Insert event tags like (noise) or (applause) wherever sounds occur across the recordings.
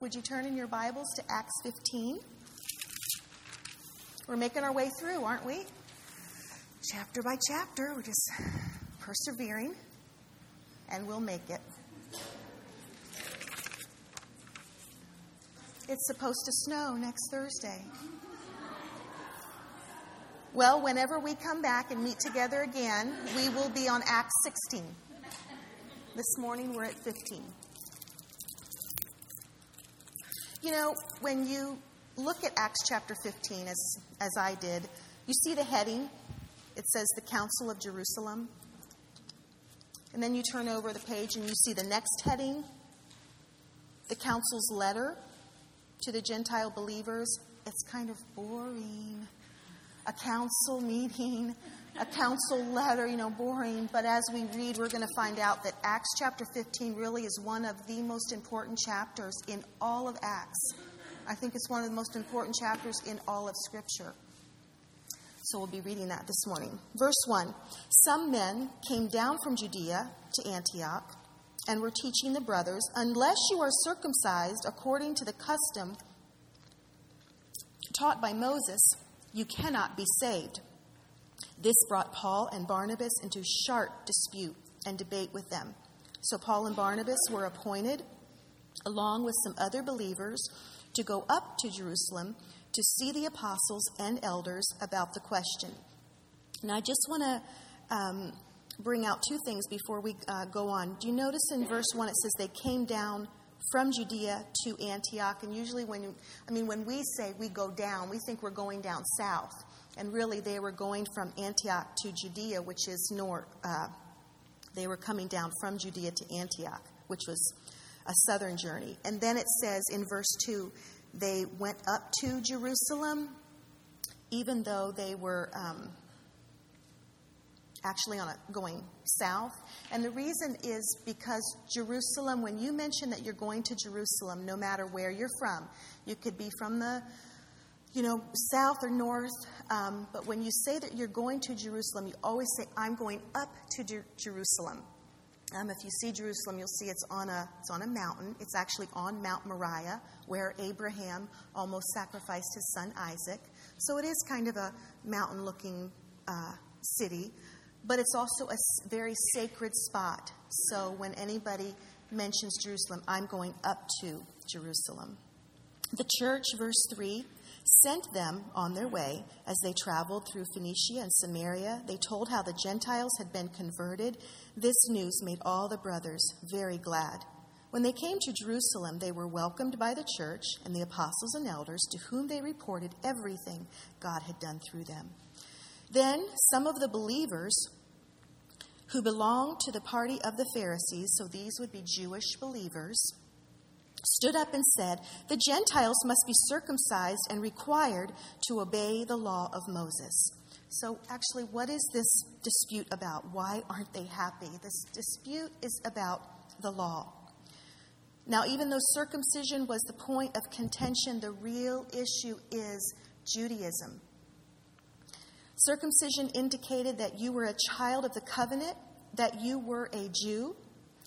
Would you turn in your Bibles to Acts 15? We're making our way through, aren't we? Chapter by chapter, we're just persevering, and we'll make it. It's supposed to snow next Thursday. Well, whenever we come back and meet together again, we will be on Acts 16. This morning we're at 15. You know, when you look at Acts chapter 15, as, as I did, you see the heading. It says the Council of Jerusalem. And then you turn over the page and you see the next heading the Council's letter to the Gentile believers. It's kind of boring. A council meeting a council letter, you know, boring. But as we read, we're going to find out that Acts chapter 15 really is one of the most important chapters in all of Acts. I think it's one of the most important chapters in all of Scripture. So we'll be reading that this morning. Verse 1 Some men came down from Judea to Antioch and were teaching the brothers, Unless you are circumcised according to the custom taught by Moses, you cannot be saved. This brought Paul and Barnabas into sharp dispute and debate with them. So Paul and Barnabas were appointed, along with some other believers, to go up to Jerusalem to see the apostles and elders about the question. Now, I just want to um, bring out two things before we uh, go on. Do you notice in verse 1 it says they came down from Judea to Antioch? And usually, when you, I mean, when we say we go down, we think we're going down south. And really, they were going from Antioch to Judea, which is north. Uh, they were coming down from Judea to Antioch, which was a southern journey. And then it says in verse 2 they went up to Jerusalem, even though they were um, actually on a, going south. And the reason is because Jerusalem, when you mention that you're going to Jerusalem, no matter where you're from, you could be from the you know, south or north. Um, but when you say that you're going to Jerusalem, you always say, I'm going up to Jer- Jerusalem. Um, if you see Jerusalem, you'll see it's on, a, it's on a mountain. It's actually on Mount Moriah, where Abraham almost sacrificed his son Isaac. So it is kind of a mountain looking uh, city, but it's also a very sacred spot. So when anybody mentions Jerusalem, I'm going up to Jerusalem. The church, verse 3, sent them on their way as they traveled through Phoenicia and Samaria. They told how the Gentiles had been converted. This news made all the brothers very glad. When they came to Jerusalem, they were welcomed by the church and the apostles and elders, to whom they reported everything God had done through them. Then some of the believers who belonged to the party of the Pharisees, so these would be Jewish believers, stood up and said, The Gentiles must be circumcised and required to obey the law of Moses. So, actually, what is this dispute about? Why aren't they happy? This dispute is about the law. Now, even though circumcision was the point of contention, the real issue is Judaism. Circumcision indicated that you were a child of the covenant, that you were a Jew,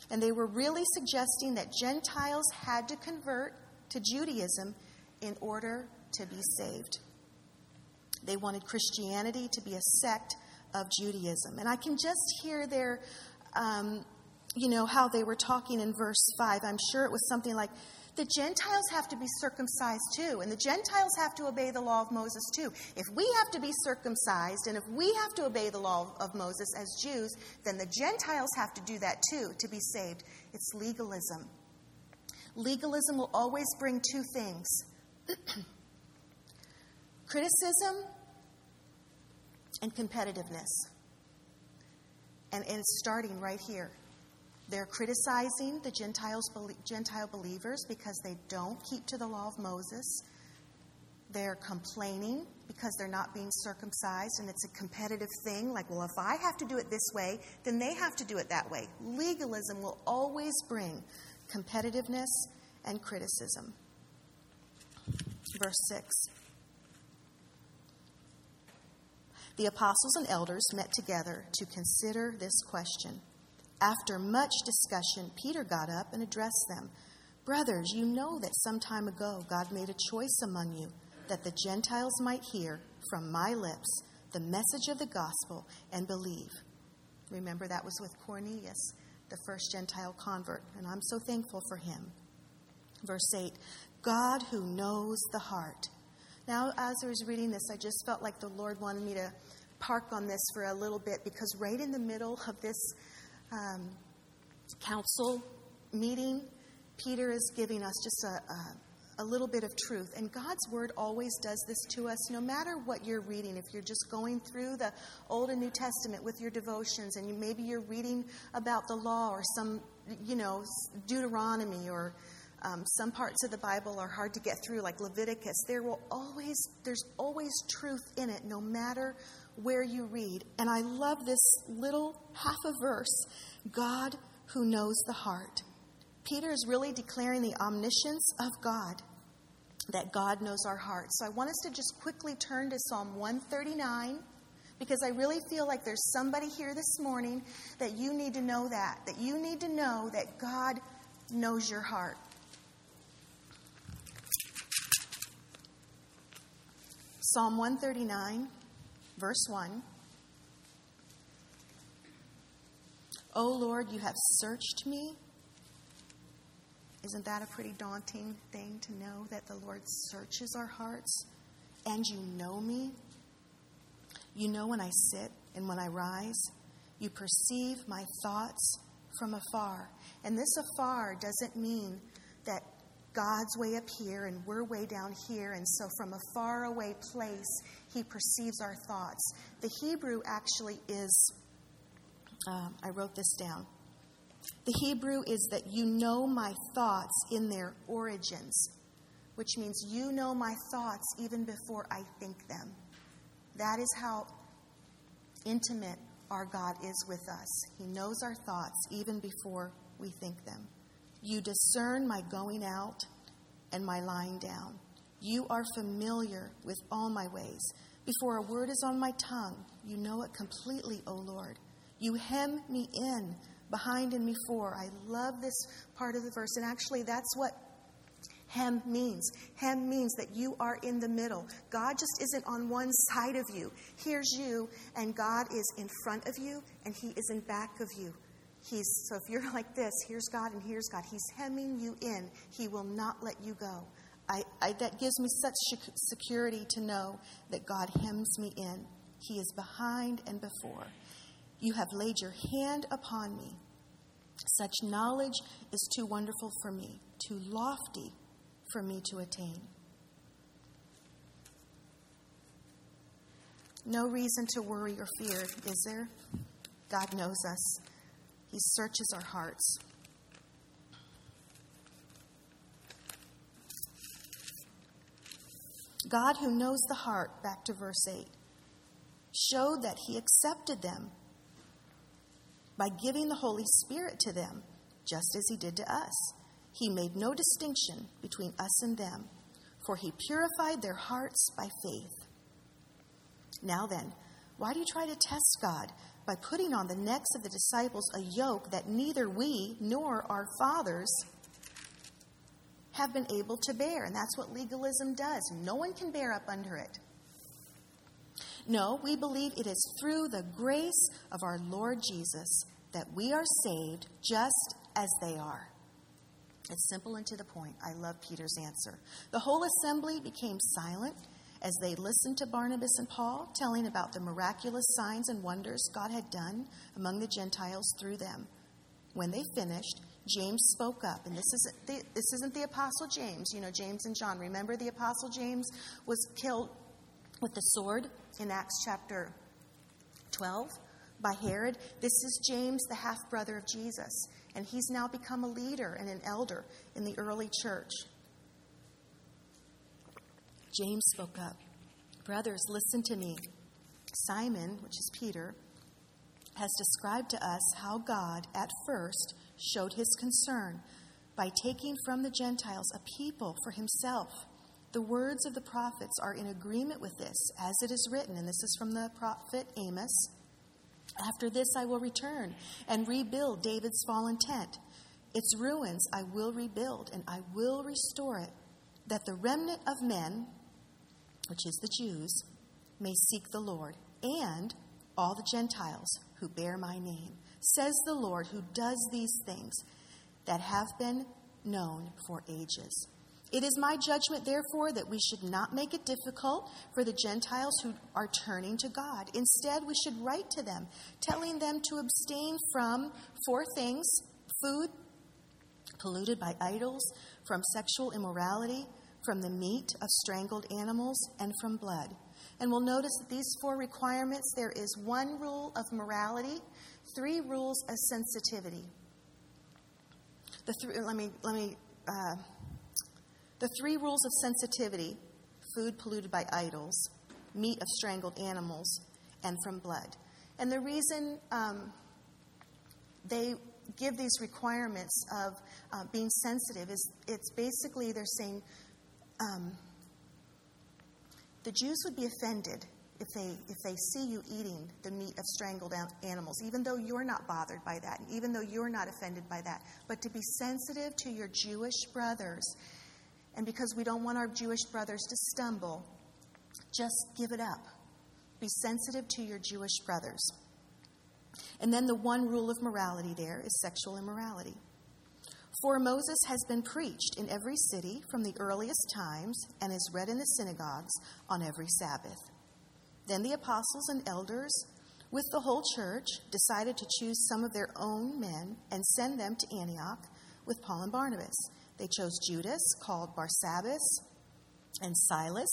and they were really suggesting that Gentiles had to convert to Judaism in order to be saved. They wanted Christianity to be a sect of Judaism. And I can just hear their, um, you know, how they were talking in verse 5. I'm sure it was something like, the Gentiles have to be circumcised too, and the Gentiles have to obey the law of Moses too. If we have to be circumcised, and if we have to obey the law of Moses as Jews, then the Gentiles have to do that too to be saved. It's legalism. Legalism will always bring two things (clears throat) criticism and competitiveness. And, and it's starting right here. They're criticizing the Gentiles, Gentile believers because they don't keep to the law of Moses. They're complaining because they're not being circumcised, and it's a competitive thing. Like, well, if I have to do it this way, then they have to do it that way. Legalism will always bring competitiveness and criticism. Verse 6. The apostles and elders met together to consider this question. After much discussion, Peter got up and addressed them Brothers, you know that some time ago God made a choice among you that the Gentiles might hear from my lips the message of the gospel and believe. Remember, that was with Cornelius, the first Gentile convert, and I'm so thankful for him. Verse 8 God who knows the heart. Now, as I was reading this, I just felt like the Lord wanted me to park on this for a little bit because right in the middle of this um, council meeting, Peter is giving us just a, a a little bit of truth. And God's Word always does this to us, no matter what you're reading. If you're just going through the Old and New Testament with your devotions, and you, maybe you're reading about the law or some, you know, Deuteronomy or um, some parts of the Bible are hard to get through, like Leviticus. There will always, there's always truth in it, no matter where you read. And I love this little half a verse God who knows the heart. Peter is really declaring the omniscience of God, that God knows our hearts. So I want us to just quickly turn to Psalm 139 because I really feel like there's somebody here this morning that you need to know that, that you need to know that God knows your heart. Psalm 139, verse 1. O Lord, you have searched me isn't that a pretty daunting thing to know that the Lord searches our hearts and you know me? You know when I sit and when I rise. You perceive my thoughts from afar. And this afar doesn't mean God's way up here and we're way down here, and so from a far away place, He perceives our thoughts. The Hebrew actually is, um, I wrote this down. The Hebrew is that you know my thoughts in their origins, which means you know my thoughts even before I think them. That is how intimate our God is with us. He knows our thoughts even before we think them. You discern my going out and my lying down. You are familiar with all my ways. Before a word is on my tongue, you know it completely, O Lord. You hem me in behind and before. I love this part of the verse. And actually, that's what hem means. Hem means that you are in the middle. God just isn't on one side of you. Here's you, and God is in front of you, and He is in back of you. He's so if you're (laughs) like this, here's God and here's God. He's hemming you in. He will not let you go. I, I, that gives me such security to know that God hems me in. He is behind and before. You have laid your hand upon me. Such knowledge is too wonderful for me, too lofty for me to attain. No reason to worry or fear, is there? God knows us, He searches our hearts. God, who knows the heart, back to verse 8, showed that He accepted them by giving the Holy Spirit to them, just as he did to us. He made no distinction between us and them, for he purified their hearts by faith. Now then, why do you try to test God by putting on the necks of the disciples a yoke that neither we nor our fathers have been able to bear? And that's what legalism does. No one can bear up under it. No, we believe it is through the grace of our Lord Jesus that we are saved just as they are. It's simple and to the point. I love Peter's answer. The whole assembly became silent as they listened to Barnabas and Paul telling about the miraculous signs and wonders God had done among the Gentiles through them. When they finished, James spoke up, and this isn't the, this isn't the Apostle James. You know, James and John. Remember, the Apostle James was killed with the sword in Acts chapter 12 by Herod. This is James, the half brother of Jesus, and he's now become a leader and an elder in the early church. James spoke up Brothers, listen to me. Simon, which is Peter, has described to us how God at first showed his concern by taking from the Gentiles a people for himself the words of the prophets are in agreement with this, as it is written, and this is from the prophet Amos. After this, I will return and rebuild David's fallen tent. Its ruins I will rebuild, and I will restore it, that the remnant of men, which is the Jews, may seek the Lord, and all the Gentiles who bear my name, says the Lord who does these things that have been known for ages. It is my judgment, therefore, that we should not make it difficult for the Gentiles who are turning to God. Instead, we should write to them, telling them to abstain from four things food polluted by idols, from sexual immorality, from the meat of strangled animals, and from blood. And we'll notice that these four requirements there is one rule of morality, three rules of sensitivity. The th- let me, let me, uh, the three rules of sensitivity food polluted by idols, meat of strangled animals, and from blood. And the reason um, they give these requirements of uh, being sensitive is it's basically they're saying um, the Jews would be offended if they if they see you eating the meat of strangled animals, even though you're not bothered by that, and even though you're not offended by that. But to be sensitive to your Jewish brothers, and because we don't want our Jewish brothers to stumble, just give it up. Be sensitive to your Jewish brothers. And then the one rule of morality there is sexual immorality. For Moses has been preached in every city from the earliest times and is read in the synagogues on every Sabbath. Then the apostles and elders, with the whole church, decided to choose some of their own men and send them to Antioch with Paul and Barnabas. They chose Judas, called Barsabbas, and Silas,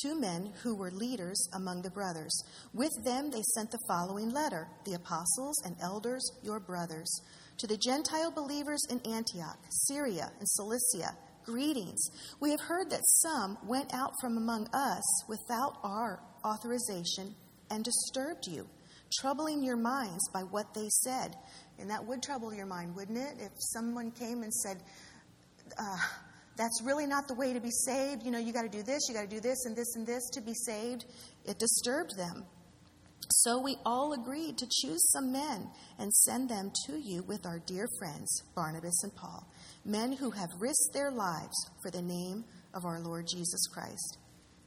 two men who were leaders among the brothers. With them they sent the following letter The apostles and elders, your brothers. To the Gentile believers in Antioch, Syria, and Cilicia, greetings. We have heard that some went out from among us without our authorization and disturbed you, troubling your minds by what they said. And that would trouble your mind, wouldn't it? If someone came and said, uh, that's really not the way to be saved. You know, you got to do this, you got to do this, and this, and this to be saved. It disturbed them. So we all agreed to choose some men and send them to you with our dear friends, Barnabas and Paul, men who have risked their lives for the name of our Lord Jesus Christ.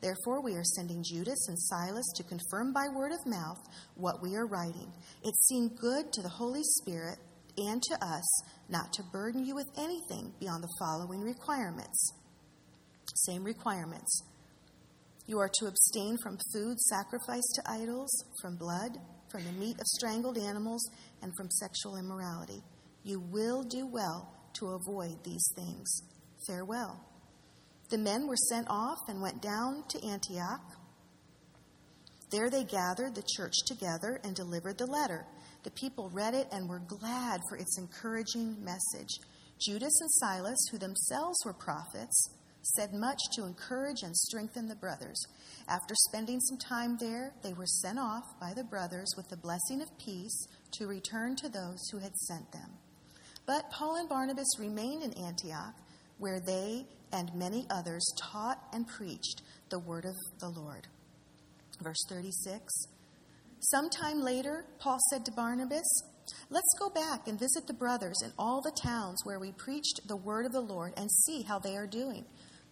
Therefore, we are sending Judas and Silas to confirm by word of mouth what we are writing. It seemed good to the Holy Spirit and to us not to burden you with anything beyond the following requirements. Same requirements. You are to abstain from food sacrificed to idols, from blood, from the meat of strangled animals, and from sexual immorality. You will do well to avoid these things. Farewell. The men were sent off and went down to Antioch. There they gathered the church together and delivered the letter the people read it and were glad for its encouraging message. Judas and Silas, who themselves were prophets, said much to encourage and strengthen the brothers. After spending some time there, they were sent off by the brothers with the blessing of peace to return to those who had sent them. But Paul and Barnabas remained in Antioch, where they and many others taught and preached the word of the Lord. Verse 36 Sometime later, Paul said to Barnabas, Let's go back and visit the brothers in all the towns where we preached the word of the Lord and see how they are doing.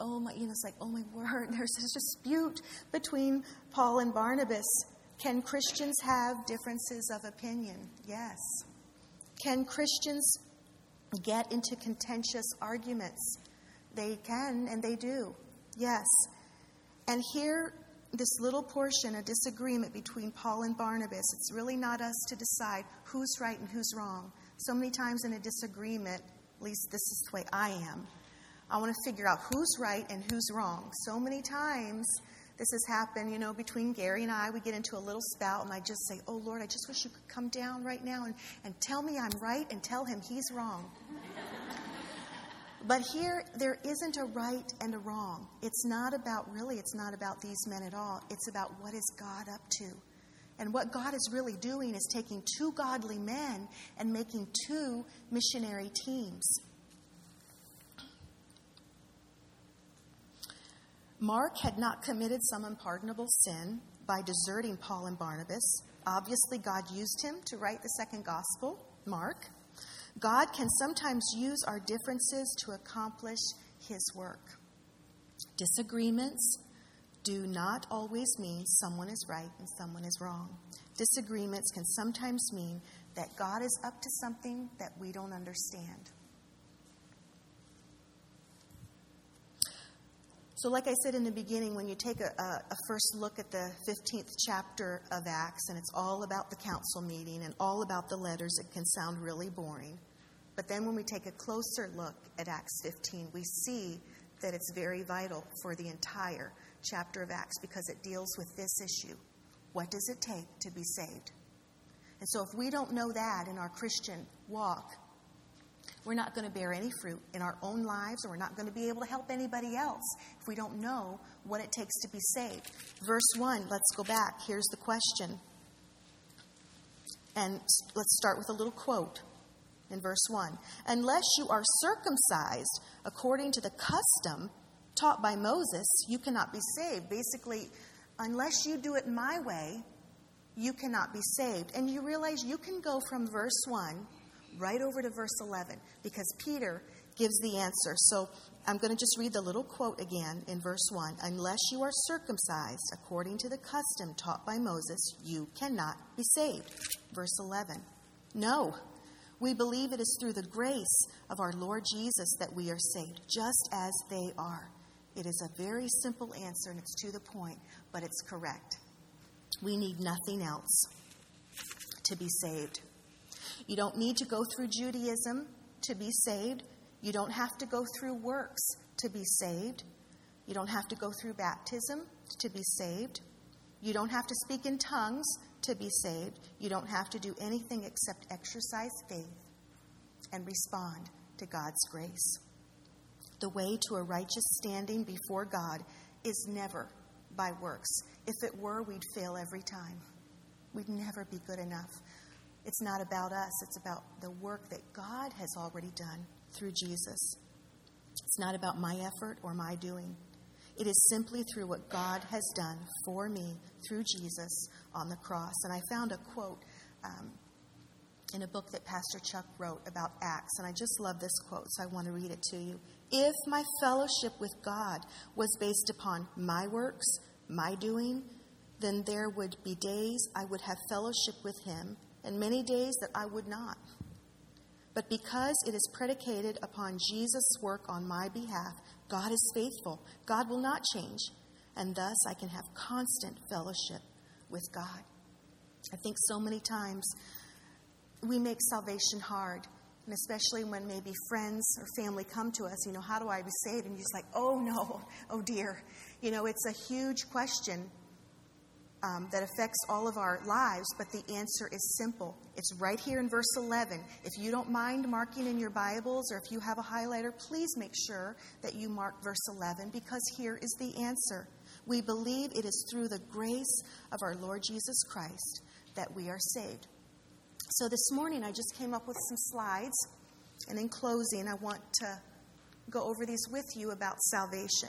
Oh my, you know, it's like, oh my word, (laughs) there's this dispute between Paul and Barnabas. Can Christians have differences of opinion? Yes. Can Christians get into contentious arguments? They can and they do. Yes. And here this little portion, a disagreement between Paul and Barnabas, it's really not us to decide who's right and who's wrong. So many times in a disagreement, at least this is the way I am, I want to figure out who's right and who's wrong. So many times this has happened, you know, between Gary and I. We get into a little spout, and I just say, Oh Lord, I just wish you could come down right now and, and tell me I'm right and tell him he's wrong. But here, there isn't a right and a wrong. It's not about, really, it's not about these men at all. It's about what is God up to. And what God is really doing is taking two godly men and making two missionary teams. Mark had not committed some unpardonable sin by deserting Paul and Barnabas. Obviously, God used him to write the second gospel, Mark. God can sometimes use our differences to accomplish his work. Disagreements do not always mean someone is right and someone is wrong. Disagreements can sometimes mean that God is up to something that we don't understand. So, like I said in the beginning, when you take a, a, first look at the 15th chapter of Acts, and it's all about the council meeting and all about the letters, it can sound really boring. But then when we take a closer look at Acts 15, we see that it's very vital for the entire chapter of Acts because it deals with this issue what does it take to be saved? And so, if we don't know that in our Christian walk, we're not going to bear any fruit in our own lives, or we're not going to be able to help anybody else if we don't know what it takes to be saved. Verse 1, let's go back. Here's the question. And let's start with a little quote in verse 1. Unless you are circumcised according to the custom taught by Moses, you cannot be saved. Basically, unless you do it my way, you cannot be saved. And you realize you can go from verse 1 right over to verse 11 because Peter gives the answer. So I'm going to just read the little quote again in verse 1 Unless you are circumcised according to the custom taught by Moses, you cannot be saved. Verse 11 No, we believe it is through the grace of our Lord Jesus that we are saved, just as they are. It is a very simple answer and it's to the point, but it's correct. We need nothing else to be saved. You don't need to go through Judaism to be saved. You don't have to go through works to be saved. You don't have to go through baptism to be saved. You don't have to speak in tongues to be saved. You don't have to do anything except exercise faith and respond to God's grace. The way to a righteous standing before God is never by works. If it were, we'd fail every time. We'd never be good enough. It's not about us, it's about the work that God has already done through Jesus. It's not about my effort or my doing. It is simply through what God has done for me through Jesus on the cross. And I found a quote um, in a book that Pastor Chuck wrote about Acts, and I just love this quote, so I want to read it to you. If my fellowship with God was based upon my works, my doing, then there would be days I would have fellowship with Him, and many days that I would not. But because it is predicated upon Jesus' work on my behalf, God is faithful. God will not change. And thus I can have constant fellowship with God. I think so many times we make salvation hard. And especially when maybe friends or family come to us, you know, how do I be saved? And you're just like, oh no, oh dear. You know, it's a huge question um, that affects all of our lives, but the answer is simple. It's right here in verse 11. If you don't mind marking in your Bibles or if you have a highlighter, please make sure that you mark verse 11 because here is the answer. We believe it is through the grace of our Lord Jesus Christ that we are saved. So this morning I just came up with some slides, and in closing, I want to go over these with you about salvation.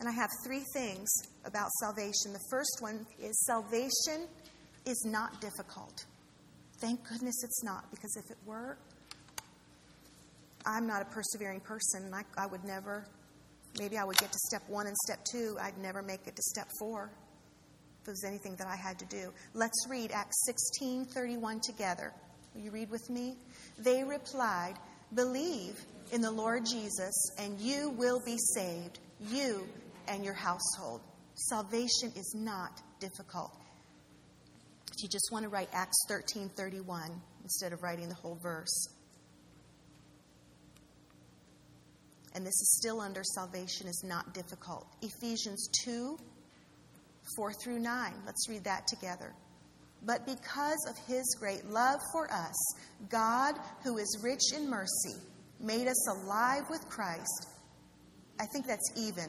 And I have three things about salvation. The first one is salvation is not difficult. Thank goodness it's not, because if it were, I'm not a persevering person, I, I would never, maybe I would get to step one and step two, I'd never make it to step four if it was anything that I had to do. Let's read Acts 16 31 together. Will you read with me? They replied, Believe in the Lord Jesus, and you will be saved, you and your household. Salvation is not difficult. If you just want to write Acts 13 31 instead of writing the whole verse. And this is still under salvation is not difficult. Ephesians 2 4 through 9. Let's read that together. But because of his great love for us, God, who is rich in mercy, made us alive with Christ. I think that's even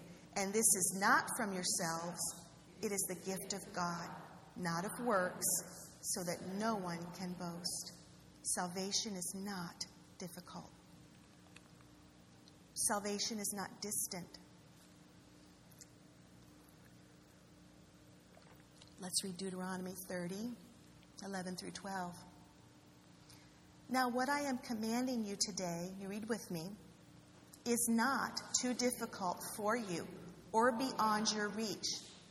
and this is not from yourselves, it is the gift of God, not of works, so that no one can boast. Salvation is not difficult. Salvation is not distant. Let's read Deuteronomy 30, 11 through 12. Now, what I am commanding you today, you read with me, is not too difficult for you or beyond your reach.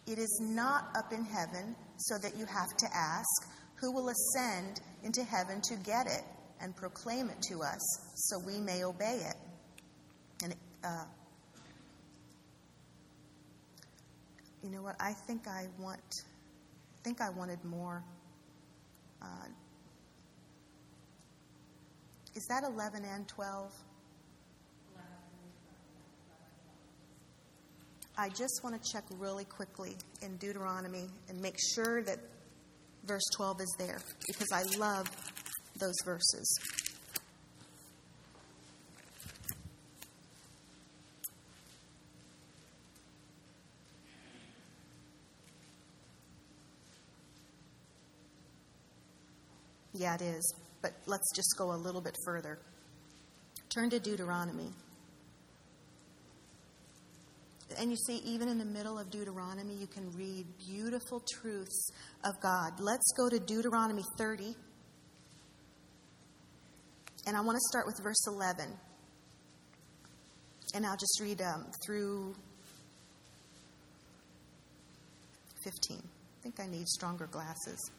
It is not up in heaven so that you have to ask, Who will ascend into heaven to get it and proclaim it to us so we may obey it? And uh, you know what? I think I want. I think I wanted more. Uh, is that 11 and 12? I just want to check really quickly in Deuteronomy and make sure that verse 12 is there because I love those verses. Yeah, it is. But let's just go a little bit further. Turn to Deuteronomy. And you see, even in the middle of Deuteronomy, you can read beautiful truths of God. Let's go to Deuteronomy 30. And I want to start with verse 11. And I'll just read um, through 15. I think I need stronger glasses.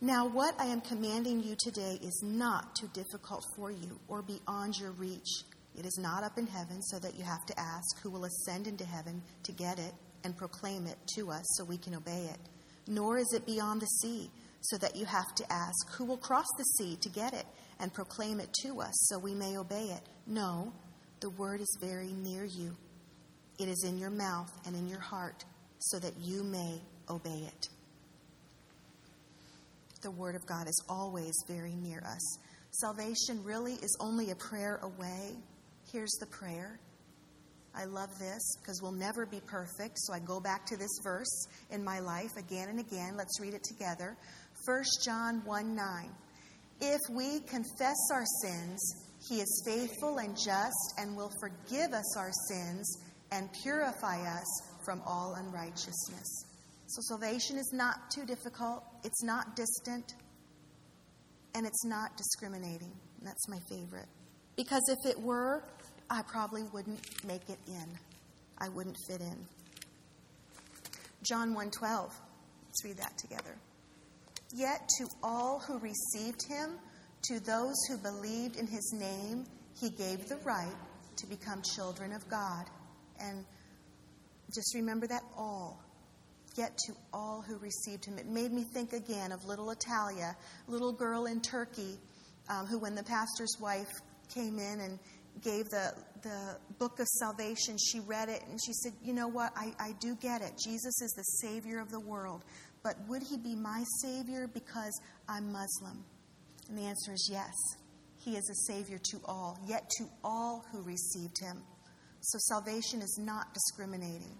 Now, what I am commanding you today is not too difficult for you or beyond your reach. It is not up in heaven, so that you have to ask who will ascend into heaven to get it and proclaim it to us so we can obey it. Nor is it beyond the sea, so that you have to ask who will cross the sea to get it and proclaim it to us so we may obey it. No, the word is very near you. It is in your mouth and in your heart, so that you may obey it the Word of God is always very near us. Salvation really is only a prayer away. Here's the prayer. I love this because we'll never be perfect, so I go back to this verse in my life again and again. Let's read it together. 1 John 1 9. If we confess our sins, he is faithful and just and will forgive us our sins and purify us from all unrighteousness. So salvation is not too difficult, it's not distant, and it's not discriminating. That's my favorite. Because if it were, I probably wouldn't make it in. I wouldn't fit in. John 1:12. Let's read that together. Yet to all who received him, to those who believed in his name, he gave the right to become children of God. And just remember that all yet to all who received him. It made me think again of little Italia, little girl in Turkey, um, who, when the pastor's wife came in and gave the, the book of salvation, she read it and she said, You know what? I, I do get it. Jesus is the Savior of the world. But would he be my Savior because I'm Muslim? And the answer is yes. He is a Savior to all, yet to all who received him. So salvation is not discriminating.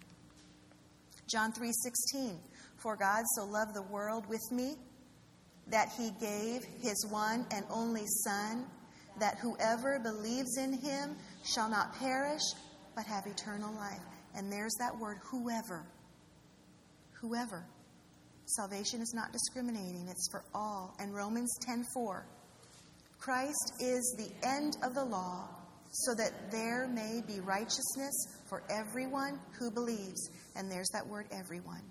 John 3:16 For God so loved the world with me that he gave his one and only son that whoever believes in him shall not perish but have eternal life. And there's that word whoever. Whoever. Salvation is not discriminating, it's for all. And Romans 10:4 Christ is the end of the law so that there may be righteousness for everyone who believes. And there's that word, everyone.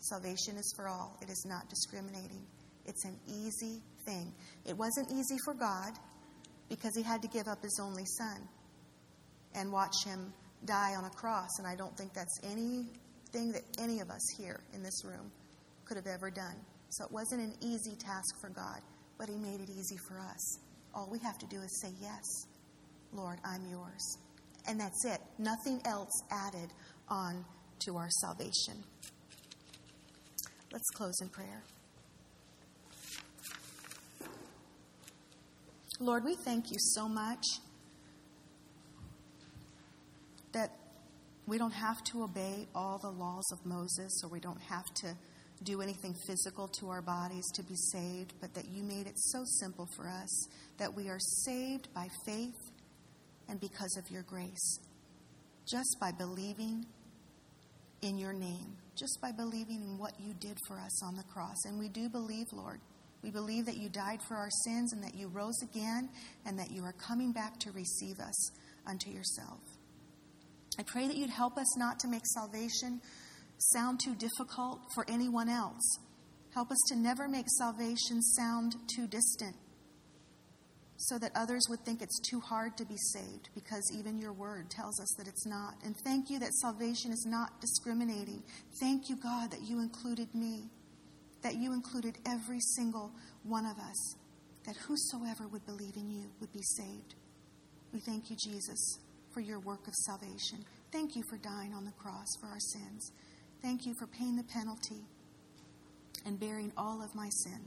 Salvation is for all, it is not discriminating. It's an easy thing. It wasn't easy for God, because he had to give up his only son and watch him die on a cross. And I don't think that's anything that any of us here in this room could have ever done. So it wasn't an easy task for God, but he made it easy for us. All we have to do is say, Yes, Lord, I'm yours. And that's it. Nothing else added on to our salvation. Let's close in prayer. Lord, we thank you so much that we don't have to obey all the laws of Moses or we don't have to do anything physical to our bodies to be saved, but that you made it so simple for us that we are saved by faith and because of your grace. Just by believing in your name, just by believing in what you did for us on the cross. And we do believe, Lord. We believe that you died for our sins and that you rose again and that you are coming back to receive us unto yourself. I pray that you'd help us not to make salvation sound too difficult for anyone else. Help us to never make salvation sound too distant so that others would think it's too hard to be saved because even your word tells us that it's not. And thank you that salvation is not discriminating. Thank you, God, that you included me, that you included every single one of us, that whosoever would believe in you would be saved. We thank you, Jesus, for your work of salvation. Thank you for dying on the cross for our sins. Thank you for paying the penalty and bearing all of my sin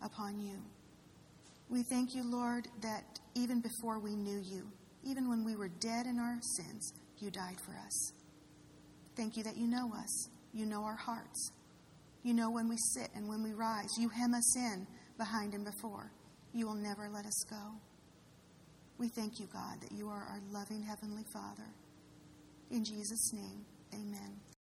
upon you. We thank you, Lord, that even before we knew you, even when we were dead in our sins, you died for us. Thank you that you know us. You know our hearts. You know when we sit and when we rise. You hem us in behind and before. You will never let us go. We thank you, God, that you are our loving Heavenly Father. In Jesus' name, amen.